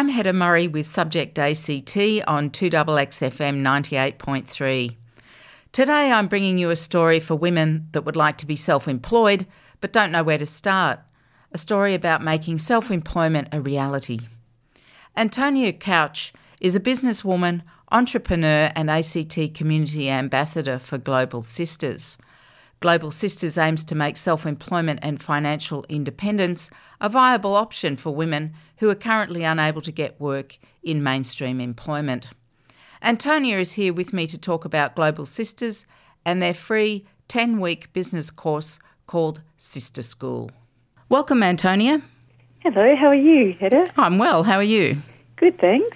I'm Hedda Murray with Subject ACT on 2XXFM 98.3. Today I'm bringing you a story for women that would like to be self employed but don't know where to start. A story about making self employment a reality. Antonia Couch is a businesswoman, entrepreneur, and ACT community ambassador for Global Sisters. Global Sisters aims to make self employment and financial independence a viable option for women who are currently unable to get work in mainstream employment. Antonia is here with me to talk about Global Sisters and their free 10 week business course called Sister School. Welcome, Antonia. Hello, how are you, Hedda? I'm well, how are you? Good, thanks.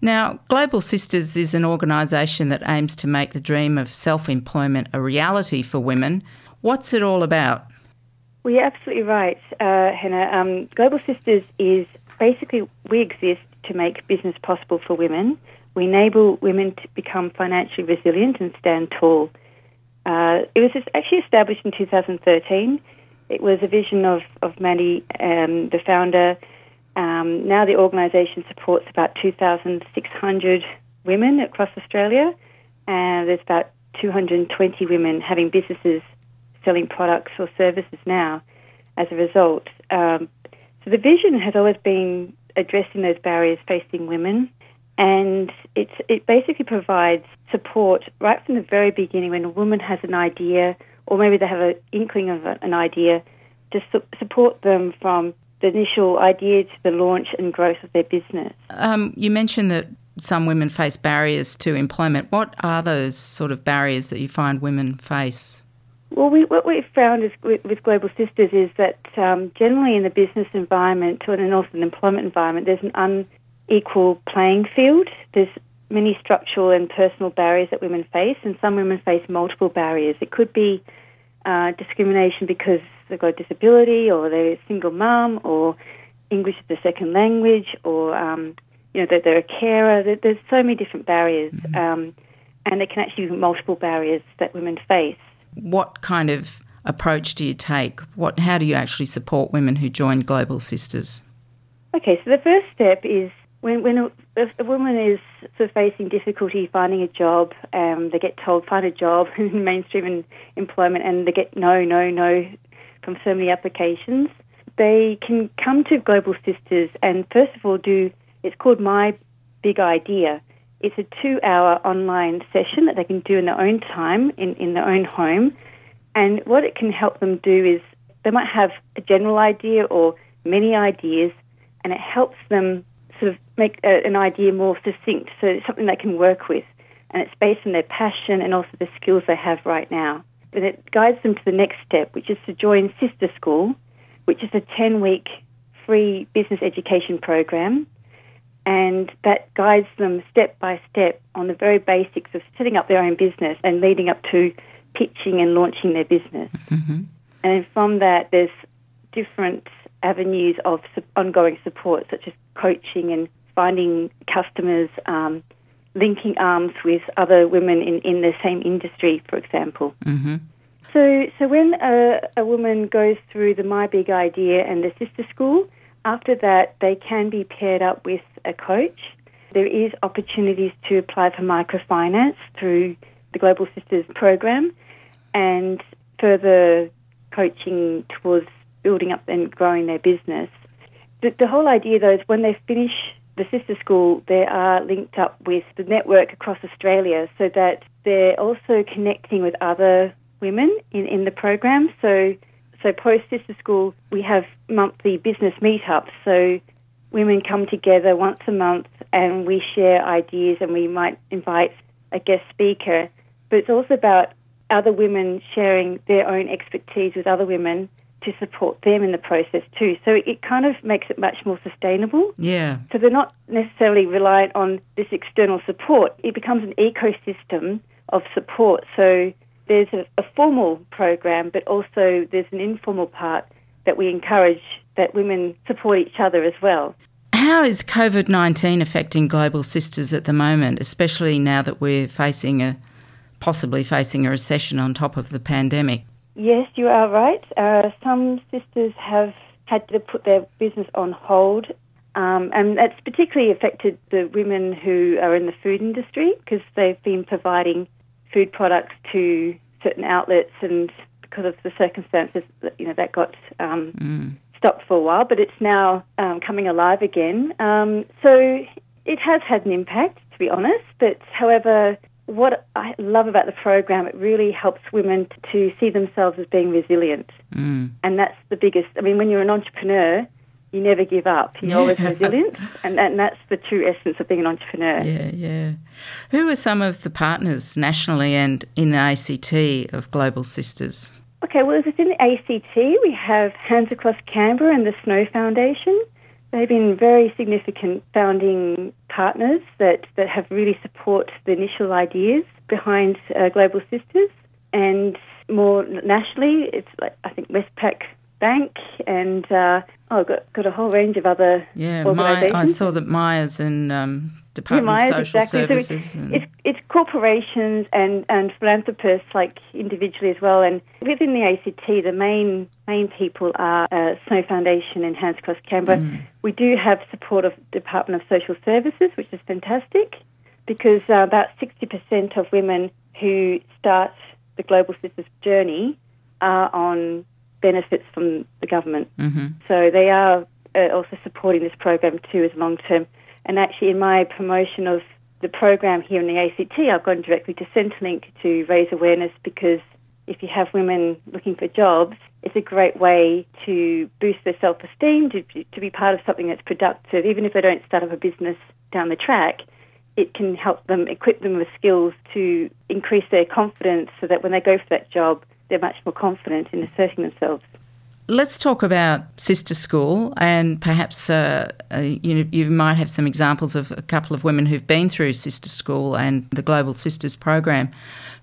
Now, Global Sisters is an organisation that aims to make the dream of self employment a reality for women. What's it all about? Well, you're absolutely right, uh, Hannah. Um, Global Sisters is basically we exist to make business possible for women. We enable women to become financially resilient and stand tall. Uh, it was actually established in 2013. It was a vision of, of Mandy, um, the founder, um, now the organisation supports about 2,600 women across Australia, and there's about 220 women having businesses selling products or services now as a result. Um, so the vision has always been addressing those barriers facing women, and it's, it basically provides support right from the very beginning when a woman has an idea, or maybe they have an inkling of an idea, to su- support them from the initial idea to the launch and growth of their business. Um, you mentioned that some women face barriers to employment. What are those sort of barriers that you find women face? Well, we, what we've found is, with, with, Global Sisters is that um, generally in the business environment and also in the employment environment, there's an unequal playing field. There's many structural and personal barriers that women face, and some women face multiple barriers. It could be uh, discrimination because they've got a disability or they're a single mum or English is a second language or um, you know that they're a carer. There's so many different barriers, mm-hmm. um, and there can actually be multiple barriers that women face. What kind of approach do you take? What how do you actually support women who join Global Sisters? Okay, so the first step is when when a, a woman is sort of facing difficulty finding a job, um, they get told find a job in mainstream employment, and they get no, no, no from so many applications, they can come to Global Sisters and first of all do, it's called My Big Idea. It's a two hour online session that they can do in their own time, in, in their own home. And what it can help them do is they might have a general idea or many ideas, and it helps them sort of make a, an idea more succinct, so it's something they can work with. And it's based on their passion and also the skills they have right now and it guides them to the next step, which is to join Sister School, which is a 10 week free business education program. And that guides them step by step on the very basics of setting up their own business and leading up to pitching and launching their business. Mm-hmm. And from that, there's different avenues of ongoing support, such as coaching and finding customers, um, linking arms with other women in, in the same industry, for example. Mm-hmm. So, so when a, a woman goes through the My Big Idea and the Sister School, after that they can be paired up with a coach. There is opportunities to apply for microfinance through the Global Sisters program and further coaching towards building up and growing their business. The, the whole idea, though, is when they finish the sister school, they are linked up with the network across Australia so that they're also connecting with other women in, in the program. So, so post sister school, we have monthly business meetups. So women come together once a month and we share ideas and we might invite a guest speaker. But it's also about other women sharing their own expertise with other women to support them in the process too. So it kind of makes it much more sustainable. Yeah. So they're not necessarily reliant on this external support. It becomes an ecosystem of support. So there's a, a formal program, but also there's an informal part that we encourage that women support each other as well. How is COVID 19 affecting Global Sisters at the moment, especially now that we're facing a possibly facing a recession on top of the pandemic? Yes, you are right. Uh, some sisters have had to put their business on hold Um, and that's particularly affected the women who are in the food industry because they've been providing food products to certain outlets, and because of the circumstances, you know, that got um, mm. stopped for a while. But it's now um, coming alive again. Um, so it has had an impact, to be honest. But however, what I love about the program, it really helps women to see themselves as being resilient. Mm. And that's the biggest, I mean, when you're an entrepreneur, you never give up. You're yeah. always resilient. And, and that's the true essence of being an entrepreneur. Yeah, yeah. Who are some of the partners nationally and in the ACT of Global Sisters? Okay, well, within the ACT, we have Hands Across Canberra and the Snow Foundation. They've been very significant founding partners that, that have really support the initial ideas behind uh, Global Sisters. And more nationally, it's like I think Westpac Bank and uh, oh, got got a whole range of other yeah. My, I saw that Myers and um, Department of Social exactly. Services. So it's, it's corporations and, and philanthropists, like individually as well. And within the ACT, the main main people are uh, Snow Foundation and Hands Across Canberra. Mm. We do have support of Department of Social Services, which is fantastic, because uh, about 60% of women who start the Global Sisters journey are on benefits from the government. Mm-hmm. So they are uh, also supporting this program too as long term and actually, in my promotion of the program here in the ACT, I've gone directly to Centrelink to raise awareness because if you have women looking for jobs, it's a great way to boost their self esteem, to, to be part of something that's productive. Even if they don't start up a business down the track, it can help them, equip them with skills to increase their confidence so that when they go for that job, they're much more confident in asserting themselves. Let's talk about Sister School, and perhaps uh, uh, you, you might have some examples of a couple of women who've been through Sister School and the Global Sisters program.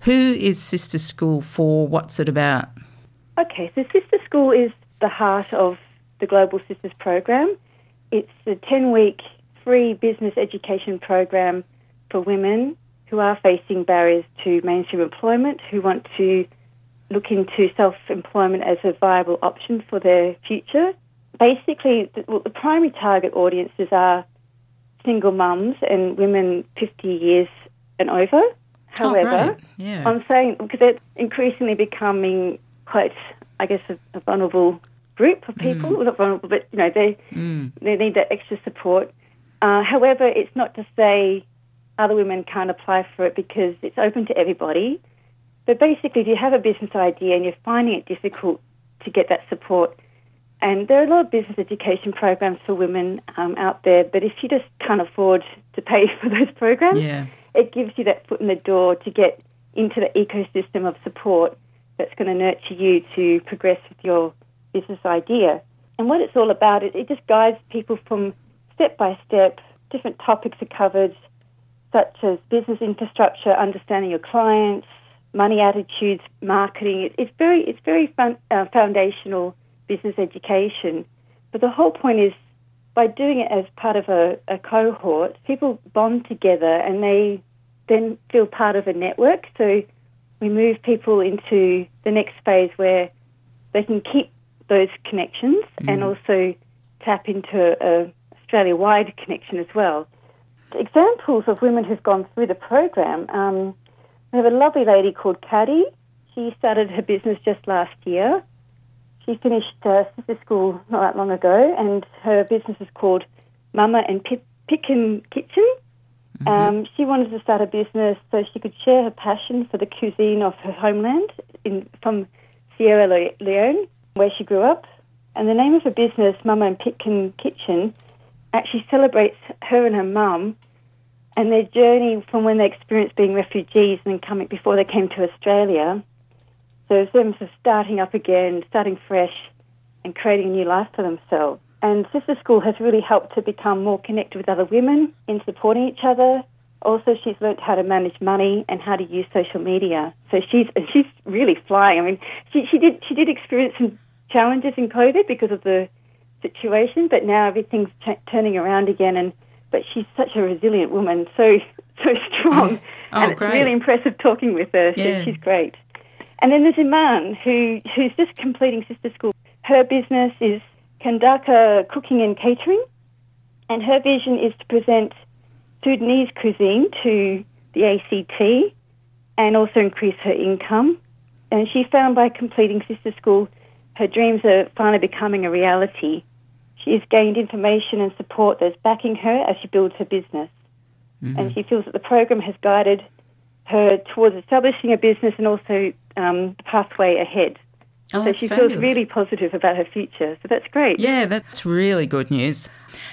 Who is Sister School for? What's it about? Okay, so Sister School is the heart of the Global Sisters program. It's a 10 week free business education program for women who are facing barriers to mainstream employment, who want to look into self employment as a viable option for their future. Basically, the, well, the primary target audiences are single mums and women 50 years and over. Oh, However, oh, yeah. I'm saying because they're increasingly becoming quite, I guess, a, a vulnerable group of people. Mm. Not vulnerable, but you know, they mm. they need that extra support. Uh, however, it's not to say other women can't apply for it because it's open to everybody. But basically, if you have a business idea and you're finding it difficult to get that support, and there are a lot of business education programs for women um, out there, but if you just can't afford to pay for those programs, yeah. it gives you that foot in the door to get into the ecosystem of support that's going to nurture you to progress with your business idea. And what it's all about, it, it just guides people from step by step. Different topics are covered, such as business infrastructure, understanding your clients, money attitudes, marketing. It's very it's very fun, uh, foundational business education. But the whole point is by doing it as part of a, a cohort, people bond together and they then feel part of a network. So we move people into the next phase where they can keep those connections mm. and also tap into a Australia wide connection as well. Examples of women who've gone through the program. Um, we have a lovely lady called Caddy. She started her business just last year. She finished uh, sister school not that long ago, and her business is called Mama and Pip, Kitchen. Mm-hmm. Um, she wanted to start a business so she could share her passion for the cuisine of her homeland in, from Sierra Leone, where she grew up. And the name of her business, Mama and Pikin Kitchen, actually celebrates her and her mum and their journey from when they experienced being refugees and coming before they came to Australia. So it's them of starting up again, starting fresh, and creating a new life for themselves. And Sister School has really helped to become more connected with other women in supporting each other. Also, she's learnt how to manage money and how to use social media. So she's she's really flying. I mean, she, she did she did experience some challenges in COVID because of the situation, but now everything's t- turning around again, and but she's such a resilient woman, so so strong, oh, and it's great. really impressive talking with her. Yeah. She's great. And then there's Iman, who who's just completing sister school. Her business is Kandaka Cooking and Catering. And her vision is to present Sudanese cuisine to the ACT and also increase her income. And she found by completing sister school, her dreams are finally becoming a reality. She has gained information and support that's backing her as she builds her business. Mm-hmm. And she feels that the program has guided her towards establishing a business and also um, the pathway ahead. Oh, so she fabulous. feels really positive about her future. So that's great. Yeah, that's really good news.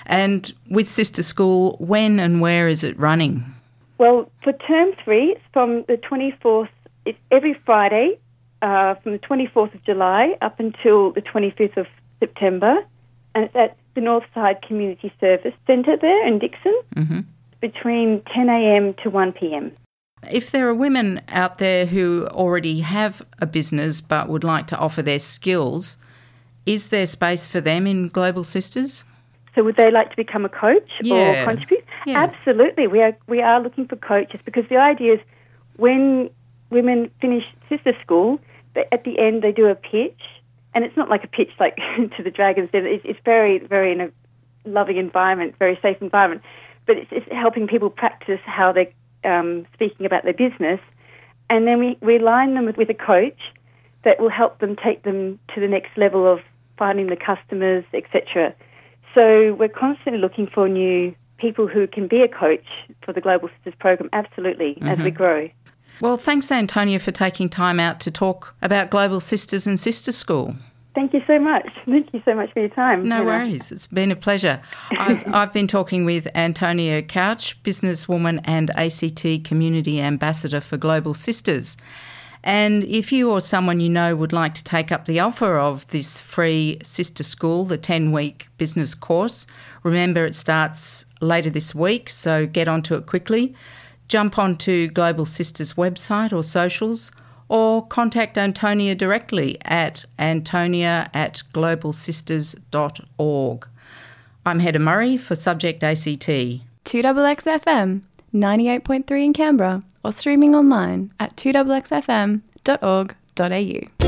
And with Sister School, when and where is it running? Well, for term three, it's from the 24th, it's every Friday uh, from the 24th of July up until the 25th of September. And at the Northside Community Service Centre there in Dickson mm-hmm. between 10 a.m. to 1 p.m. If there are women out there who already have a business but would like to offer their skills, is there space for them in Global Sisters? So would they like to become a coach yeah. or contribute? Yeah. Absolutely. We are we are looking for coaches because the idea is when women finish sister school, at the end they do a pitch and it's not like a pitch like to the Dragons Den. It's, it's very, very in a loving environment, very safe environment. But it's, it's helping people practice how they're um, speaking about their business, and then we, we line them with, with a coach that will help them take them to the next level of finding the customers, etc. So we're constantly looking for new people who can be a coach for the Global Sisters program, absolutely, mm-hmm. as we mm-hmm. grow. Well, thanks, Antonia, for taking time out to talk about Global Sisters and Sister School. Thank you so much. Thank you so much for your time. No worries. It's been a pleasure. I've, I've, been talking with Antonia Couch, businesswoman and ACT Community Ambassador for Global Sisters. And if you or someone you know would like to take up the offer of this free sister school, the 10 week business course, remember it starts later this week, so get onto it quickly jump onto Global Sisters website or socials or contact Antonia directly at antonia at globalsisters.org. I'm Hedda Murray for Subject ACT. 2XXFM 98.3 in Canberra or streaming online at 2XXFM.org.au.